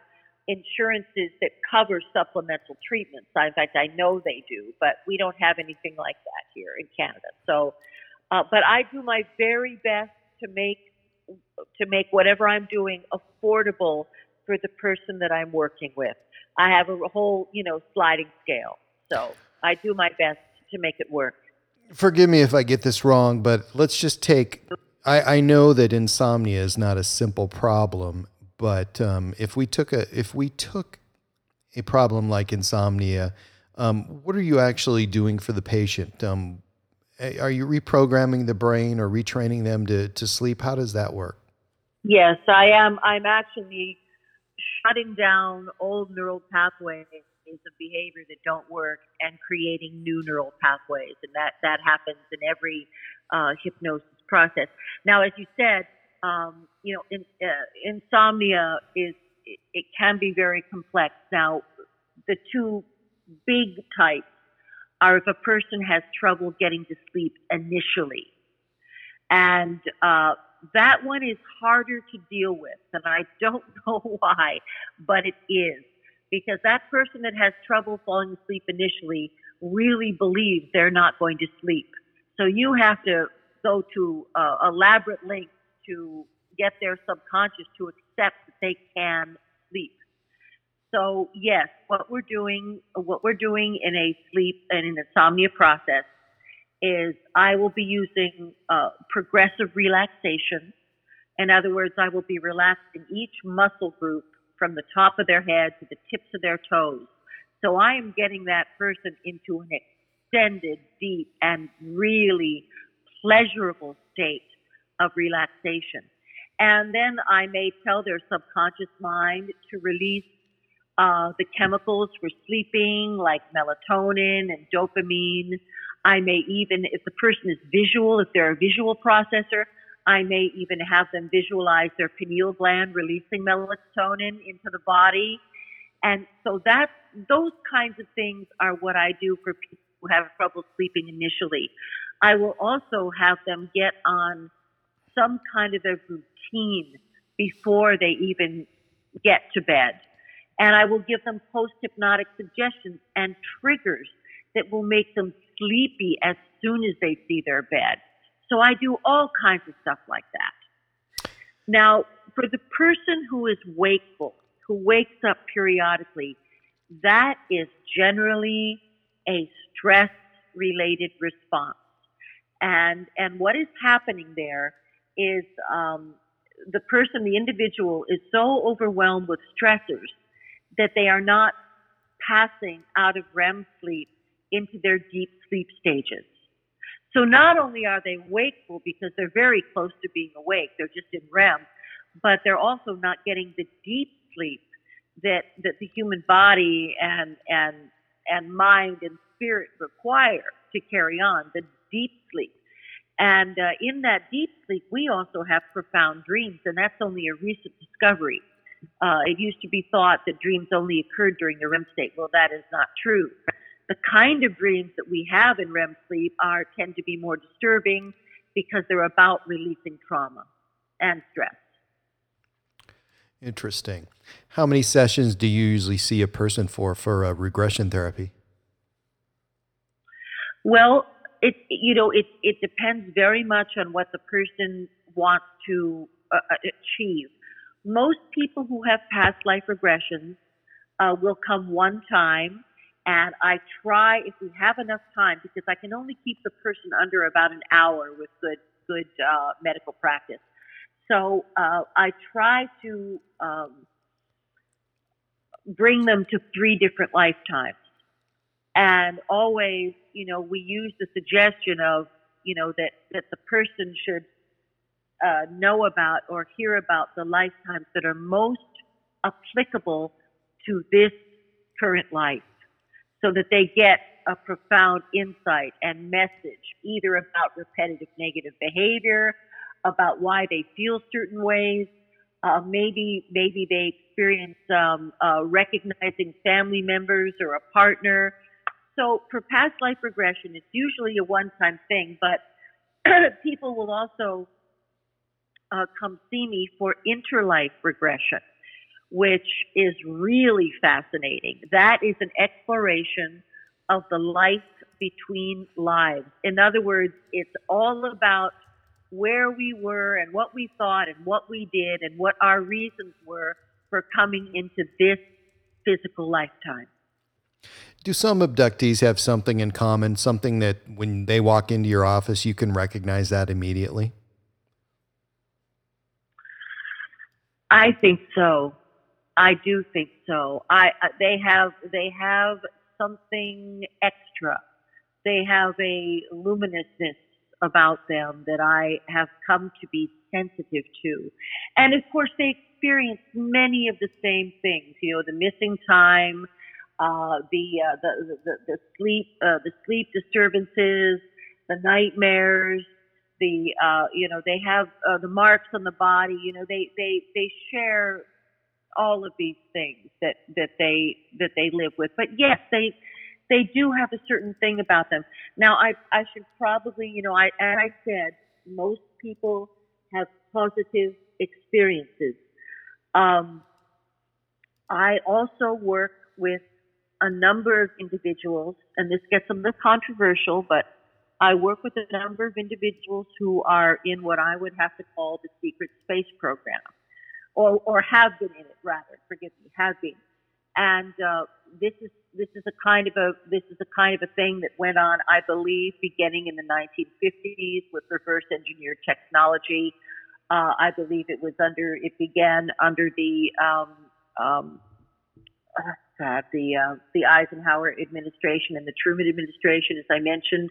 insurances that cover supplemental treatments. In fact, I know they do, but we don't have anything like that here in Canada. So, uh, but I do my very best to make to make whatever I'm doing affordable for the person that I'm working with. I have a whole, you know, sliding scale. So I do my best to make it work. Forgive me if I get this wrong, but let's just take. I, I know that insomnia is not a simple problem, but um, if we took a if we took a problem like insomnia, um, what are you actually doing for the patient? Um, are you reprogramming the brain or retraining them to, to sleep? How does that work? Yes, I am. I'm actually shutting down old neural pathways of behavior that don't work and creating new neural pathways, and that that happens in every uh, hypnosis process. Now, as you said, um, you know, in, uh, insomnia is it, it can be very complex. Now, the two big types are if a person has trouble getting to sleep initially, and uh, that one is harder to deal with, and I don't know why, but it is because that person that has trouble falling asleep initially really believes they're not going to sleep. So you have to go to uh, elaborate lengths to get their subconscious to accept that they can sleep. So yes, what we're doing, what we're doing in a sleep and an insomnia process is I will be using uh, progressive relaxation. In other words, I will be relaxing each muscle group from the top of their head to the tips of their toes. So I am getting that person into an extended, deep, and really pleasurable state of relaxation. And then I may tell their subconscious mind to release uh, the chemicals for sleeping, like melatonin and dopamine. I may even, if the person is visual, if they're a visual processor, I may even have them visualize their pineal gland releasing melatonin into the body. And so that those kinds of things are what I do for people who have trouble sleeping initially. I will also have them get on some kind of a routine before they even get to bed. And I will give them post hypnotic suggestions and triggers that will make them sleepy as soon as they see their bed. So I do all kinds of stuff like that. Now, for the person who is wakeful, who wakes up periodically, that is generally a stress related response. And, and what is happening there is um, the person, the individual, is so overwhelmed with stressors that they are not passing out of REM sleep into their deep sleep stages. So not only are they wakeful because they're very close to being awake, they're just in REM, but they're also not getting the deep sleep that, that the human body and, and, and mind and spirit require to carry on, the deep sleep. And uh, in that deep sleep, we also have profound dreams, and that's only a recent discovery. Uh, it used to be thought that dreams only occurred during the REM state. Well, that is not true the kind of dreams that we have in REM sleep are tend to be more disturbing because they're about releasing trauma and stress. Interesting. How many sessions do you usually see a person for for a regression therapy? Well, it you know it it depends very much on what the person wants to uh, uh achieve. Most people who have past life regressions uh, will come one time and I try, if we have enough time, because I can only keep the person under about an hour with good, good uh, medical practice. So uh, I try to um, bring them to three different lifetimes. And always, you know, we use the suggestion of, you know, that, that the person should uh, know about or hear about the lifetimes that are most applicable to this current life so that they get a profound insight and message, either about repetitive negative behavior, about why they feel certain ways, uh, maybe maybe they experience um, uh, recognizing family members or a partner. So for past life regression, it's usually a one-time thing, but people will also uh, come see me for interlife regression, which is really fascinating. That is an exploration of the life between lives. In other words, it's all about where we were and what we thought and what we did and what our reasons were for coming into this physical lifetime. Do some abductees have something in common, something that when they walk into your office, you can recognize that immediately? I think so. I do think so. I uh, they have they have something extra. They have a luminousness about them that I have come to be sensitive to. And of course, they experience many of the same things, you know, the missing time, uh, the, uh, the, the, the, sleep, uh, the sleep disturbances, the nightmares, the, uh, you know, they have uh, the marks on the body, you know, they, they, they share all of these things that, that they, that they live with. But yes, they, they do have a certain thing about them. Now, I, I should probably, you know, I, as I said, most people have positive experiences. Um, I also work with a number of individuals, and this gets a little controversial, but I work with a number of individuals who are in what I would have to call the secret space program, or, or have been in it, rather, forgive me, have been. And uh, this is this is a kind of a this is a kind of a thing that went on, I believe, beginning in the 1950s with reverse engineered technology. Uh, I believe it was under it began under the um, um, uh, the uh, the Eisenhower administration and the Truman administration, as I mentioned.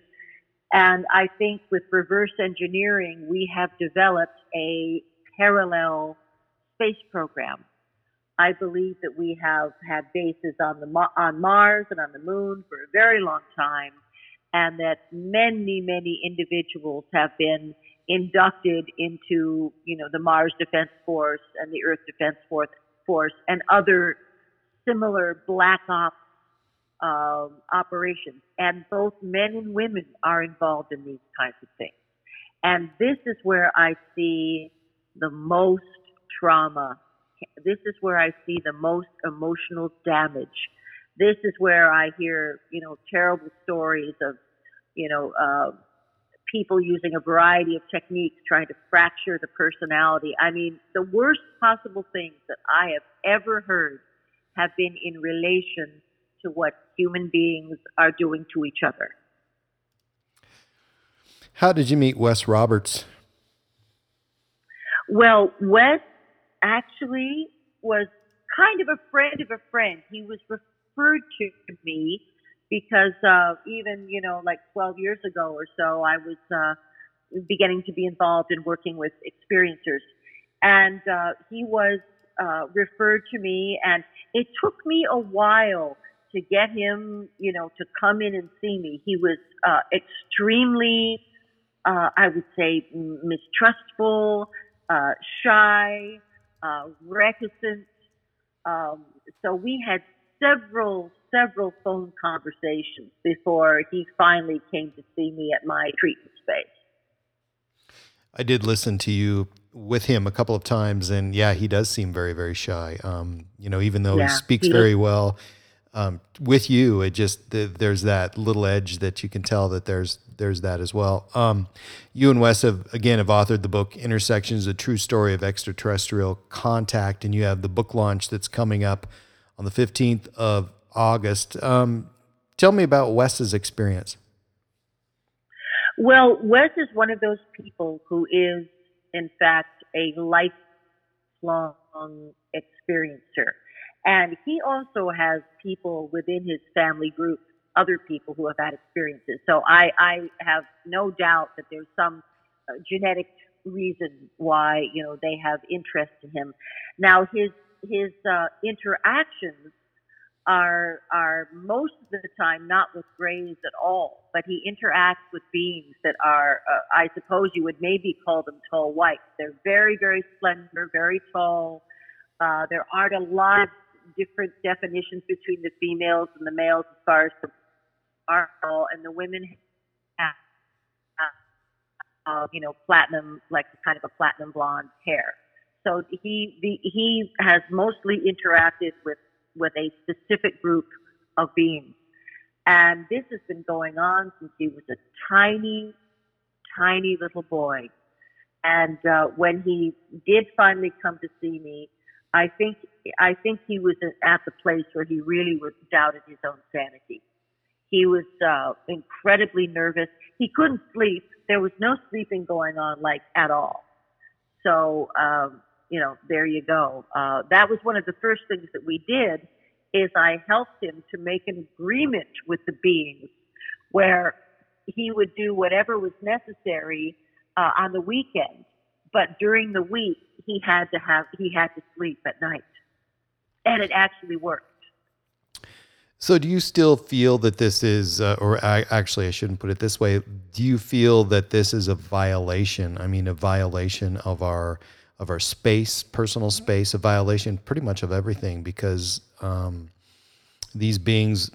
And I think with reverse engineering, we have developed a parallel space program I believe that we have had bases on the on Mars and on the Moon for a very long time, and that many many individuals have been inducted into you know the Mars Defense Force and the Earth Defense Force and other similar black ops um, operations, and both men and women are involved in these kinds of things. And this is where I see the most trauma this is where I see the most emotional damage. This is where I hear, you know, terrible stories of, you know, uh, people using a variety of techniques trying to fracture the personality. I mean, the worst possible things that I have ever heard have been in relation to what human beings are doing to each other. How did you meet Wes Roberts? Well, Wes actually was kind of a friend of a friend. He was referred to me because uh, even you know like 12 years ago or so, I was uh, beginning to be involved in working with experiencers, and uh, he was uh, referred to me, and it took me a while to get him, you know, to come in and see me. He was uh, extremely, uh, I would say, mistrustful, uh, shy, uh, reticent. Um, so we had several, several phone conversations before he finally came to see me at my treatment space. I did listen to you with him a couple of times, and yeah, he does seem very, very shy. Um, you know, even though yeah, he speaks he very well, um, with you, it just the, there's that little edge that you can tell that there's there's that as well. Um, you and Wes have again have authored the book Intersections: A True Story of Extraterrestrial Contact, and you have the book launch that's coming up on the 15th of August. Um, tell me about Wes's experience. Well, Wes is one of those people who is, in fact, a lifelong experiencer. And he also has people within his family group, other people who have had experiences. So I, I have no doubt that there's some uh, genetic reason why, you know, they have interest in him. Now his, his, uh, interactions are, are most of the time not with grays at all, but he interacts with beings that are, uh, I suppose you would maybe call them tall whites. They're very, very slender, very tall. Uh, there aren't a lot of different definitions between the females and the males as far as the are and the women have uh, you know, platinum, like kind of a platinum blonde hair. So he the, he has mostly interacted with with a specific group of beings, and this has been going on since he was a tiny, tiny little boy. And uh, when he did finally come to see me, I think I think he was at the place where he really was doubted his own sanity. He was uh, incredibly nervous. He couldn't sleep. There was no sleeping going on, like at all. So, um, you know, there you go. Uh, that was one of the first things that we did. Is I helped him to make an agreement with the beings where he would do whatever was necessary uh, on the weekend, but during the week he had to have he had to sleep at night, and it actually worked. So, do you still feel that this is, uh, or I, actually, I shouldn't put it this way. Do you feel that this is a violation? I mean, a violation of our of our space, personal space, a violation pretty much of everything, because um, these beings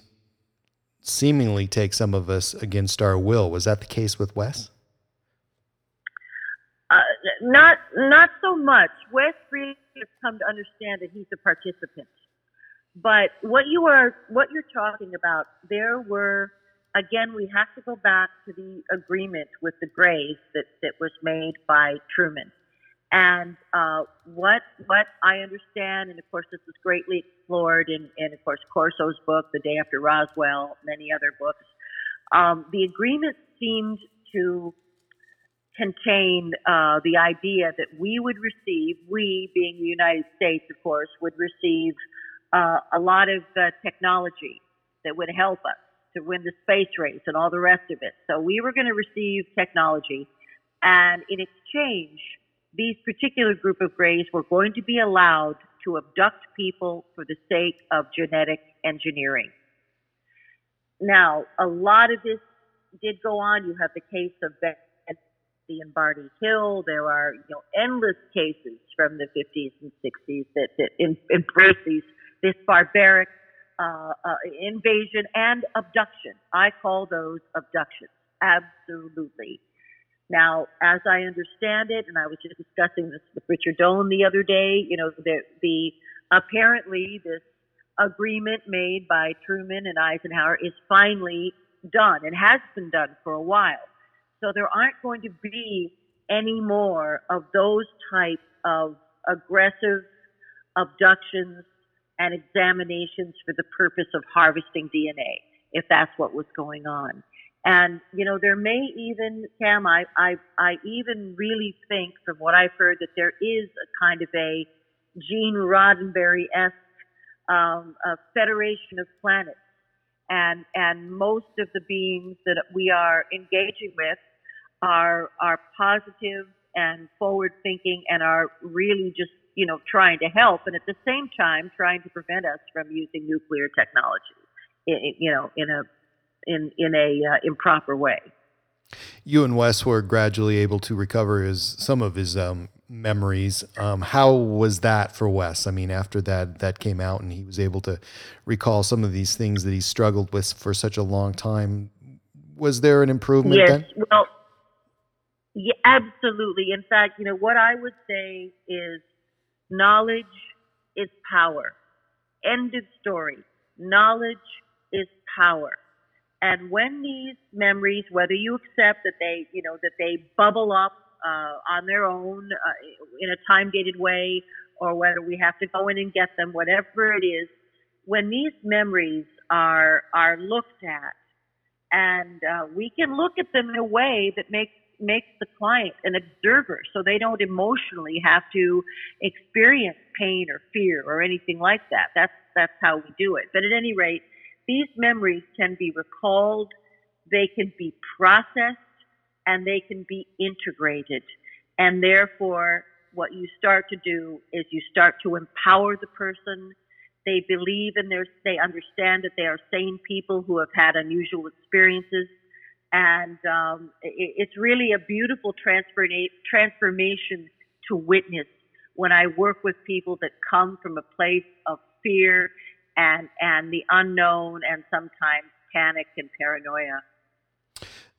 seemingly take some of us against our will. Was that the case with Wes? Uh, not not so much. Wes really has come to understand that he's a participant but what you are, what you're talking about, there were, again, we have to go back to the agreement with the Greys that, that was made by Truman. And uh, what what I understand, and of course this is greatly explored in, in of course Corso's book, The Day After Roswell, many other books. Um, the agreement seemed to contain uh, the idea that we would receive, we being the United States, of course, would receive uh, a lot of uh, technology that would help us to win the space race and all the rest of it. So we were going to receive technology, and in exchange, these particular group of Greys were going to be allowed to abduct people for the sake of genetic engineering. Now, a lot of this did go on. You have the case of Betty and Barney Hill. There are, you know, endless cases from the 50s and 60s that, that embrace these this barbaric uh, uh, invasion and abduction. I call those abductions. Absolutely. Now, as I understand it, and I was just discussing this with Richard Dolan the other day, you know, the, the apparently this agreement made by Truman and Eisenhower is finally done and has been done for a while. So there aren't going to be any more of those type of aggressive abductions and examinations for the purpose of harvesting DNA, if that's what was going on. And, you know, there may even, Cam, I, I, I even really think from what I've heard that there is a kind of a Gene Roddenberry-esque um, a federation of planets. And, and most of the beings that we are engaging with are, are positive and forward thinking and are really just you know, trying to help, and at the same time trying to prevent us from using nuclear technology, you know, in a in in a uh, improper way. You and Wes were gradually able to recover his some of his um, memories. Um, how was that for Wes? I mean, after that that came out, and he was able to recall some of these things that he struggled with for such a long time. Was there an improvement? Yes. Then? Well, yeah, absolutely. In fact, you know what I would say is Knowledge is power. End of story. Knowledge is power. And when these memories, whether you accept that they, you know, that they bubble up uh, on their own uh, in a time gated way, or whether we have to go in and get them, whatever it is, when these memories are are looked at, and uh, we can look at them in a way that makes makes the client an observer so they don't emotionally have to experience pain or fear or anything like that. That's that's how we do it. But at any rate, these memories can be recalled, they can be processed, and they can be integrated. And therefore, what you start to do is you start to empower the person. They believe in their, they understand that they are sane people who have had unusual experiences and um, it, it's really a beautiful transformation to witness when I work with people that come from a place of fear and and the unknown and sometimes panic and paranoia.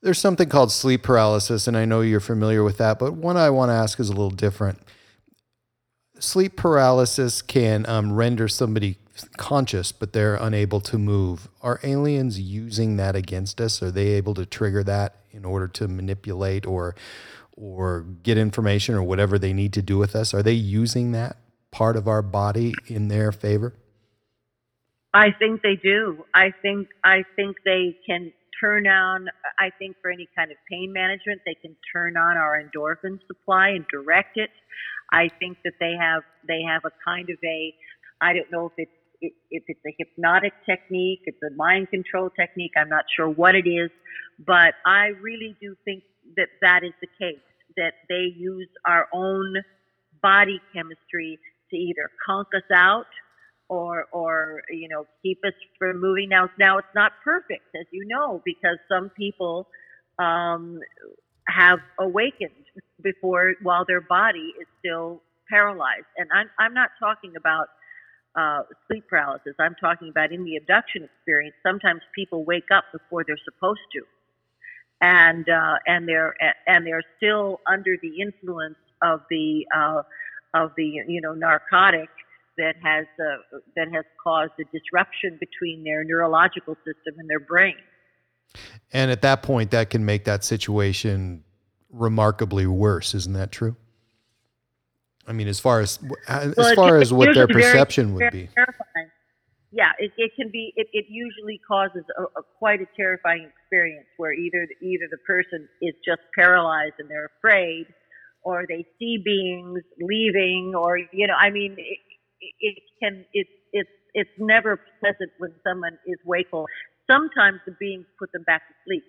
There's something called sleep paralysis, and I know you're familiar with that, but one I want to ask is a little different. Sleep paralysis can um, render somebody conscious, but they're unable to move. Are aliens using that against us? Are they able to trigger that in order to manipulate or or get information or whatever they need to do with us? Are they using that part of our body in their favor? I think they do. I think I think they can turn on. I think for any kind of pain management, they can turn on our endorphin supply and direct it. I think that they have they have a kind of a I don't know if it's if it's a hypnotic technique, it's a mind control technique. I'm not sure what it is, but I really do think that that is the case. That they use our own body chemistry to either conk us out or or you know keep us from moving. Now now it's not perfect as you know because some people um, have awakened before while their body is still paralyzed. And i'm i'm not talking about uh, sleep paralysis. I'm talking about in the abduction experience sometimes people wake up before they're supposed to. And uh, and they're and they're still under the influence of the uh, of the you know narcotic that has uh, that has caused a disruption between their neurological system and their brain. And at that point, that can make that situation remarkably worse. Isn't that true? I mean, as far as as well, far as what their perception very, would be. Terrifying. Yeah, it, it can be. It, it usually causes a, a, quite a terrifying experience where either either the person is just paralyzed and they're afraid, or they see beings leaving, or you know, I mean, it, it can it's it's it's never pleasant when someone is wakeful. Sometimes the beings put them back to sleep.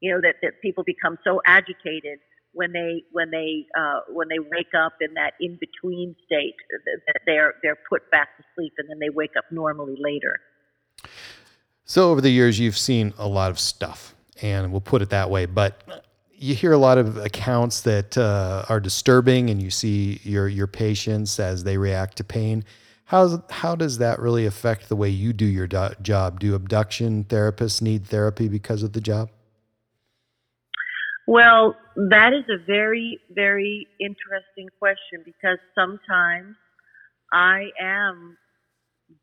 You know that that people become so agitated when they when they uh, when they wake up in that in between state that they're they're put back to sleep and then they wake up normally later. So over the years, you've seen a lot of stuff, and we'll put it that way. But you hear a lot of accounts that uh, are disturbing, and you see your your patients as they react to pain. How how does that really affect the way you do your do- job? Do abduction therapists need therapy because of the job? Well, that is a very very interesting question because sometimes I am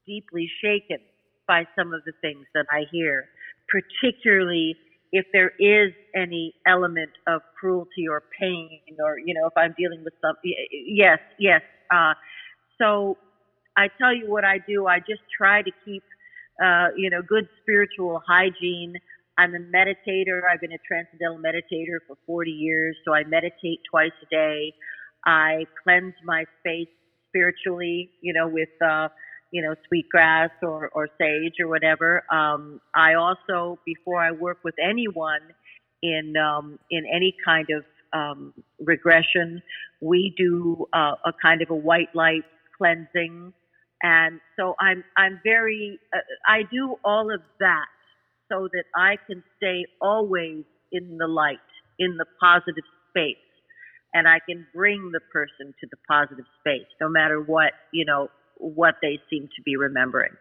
deeply shaken by some of the things that I hear, particularly if there is any element of cruelty or pain or you know if i'm dealing with something yes yes uh, so i tell you what i do. I just try to keep uh, you know good spiritual hygiene. I'm a meditator. I've been a transcendental meditator for 40 years so i meditate twice a day. I cleanse my space spiritually you know with uh, you know, sweetgrass or, or sage or whatever. Um, I also, before I work with anyone in um, in any kind of um, regression, we do uh, a kind of a white light cleansing, and so I'm I'm very uh, I do all of that so that I can stay always in the light, in the positive space and I can bring the person to the positive space, no matter what you know what they seem to be remembering.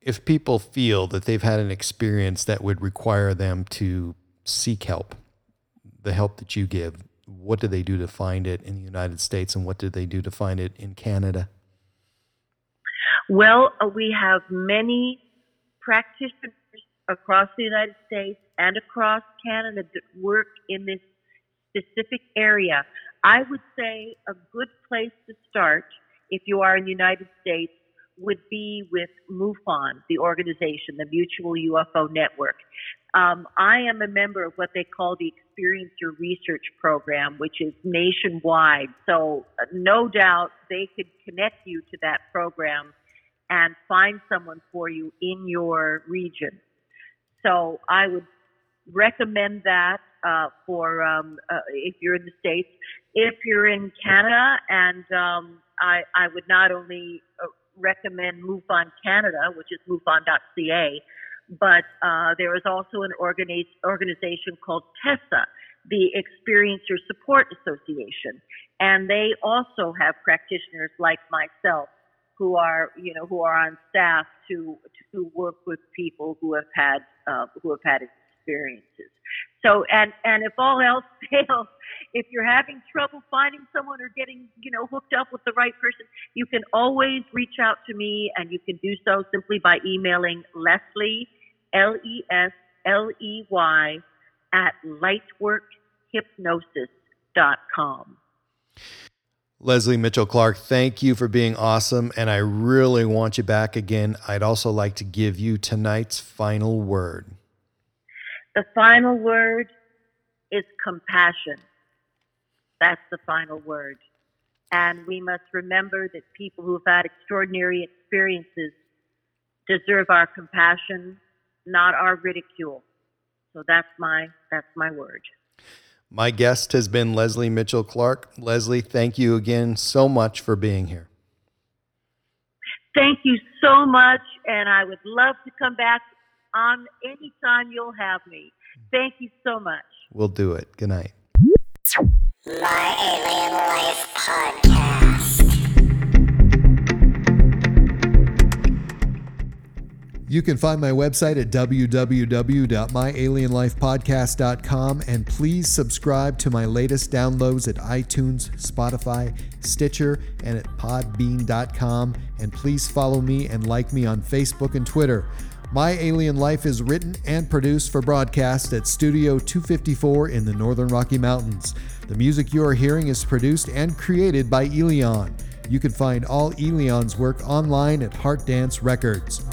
If people feel that they've had an experience that would require them to seek help, the help that you give, what do they do to find it in the United States and what do they do to find it in Canada? Well, uh, we have many practitioners across the United States and across Canada that work in this specific area. I would say a good place to start if you are in the United States would be with MUFON, the organization, the Mutual UFO Network. Um, I am a member of what they call the Experiencer Research Program, which is nationwide. So, uh, no doubt they could connect you to that program and find someone for you in your region. So, I would recommend that uh, for um, uh, if you're in the states. If you're in Canada, and um, I, I would not only uh, recommend MUFON Canada, which is MUFON.ca, but uh, there is also an organi- organization called TESSA, the Experiencer Support Association, and they also have practitioners like myself who are you know who are on staff to to work with people who have had uh, who have had experiences. So, and and if all else fails, if you're having trouble finding someone or getting you know hooked up with the right person, you can always reach out to me, and you can do so simply by emailing Lesley, L E S L E Y, at lightworkhypnosis.com. Lesley Mitchell-Clarke, thank you for being awesome, and I really want you back again. I'd also like to give you tonight's final word. The final word is compassion. That's the final word. And we must remember that people who've had extraordinary experiences deserve our compassion, not our ridicule. So that's my that's my word. My guest has been Leslie Mitchell Clark. Lesley, thank you again so much for being here. Thank you so much, and I would love to come back on anytime you'll have me. Thank you so much. We'll do it. Good night. My Alien Life Podcast. You can find my website at www.myalienlifepodcast.com and please subscribe to my latest downloads at iTunes, Spotify, Stitcher, and at podbean.com. And please follow me and like me on Facebook and Twitter. My Alien Life is written and produced for broadcast at Studio 254 in the Northern Rocky Mountains. The music you are hearing is produced and created by Elion. You can find all Elion's work online at Heart Dance Records.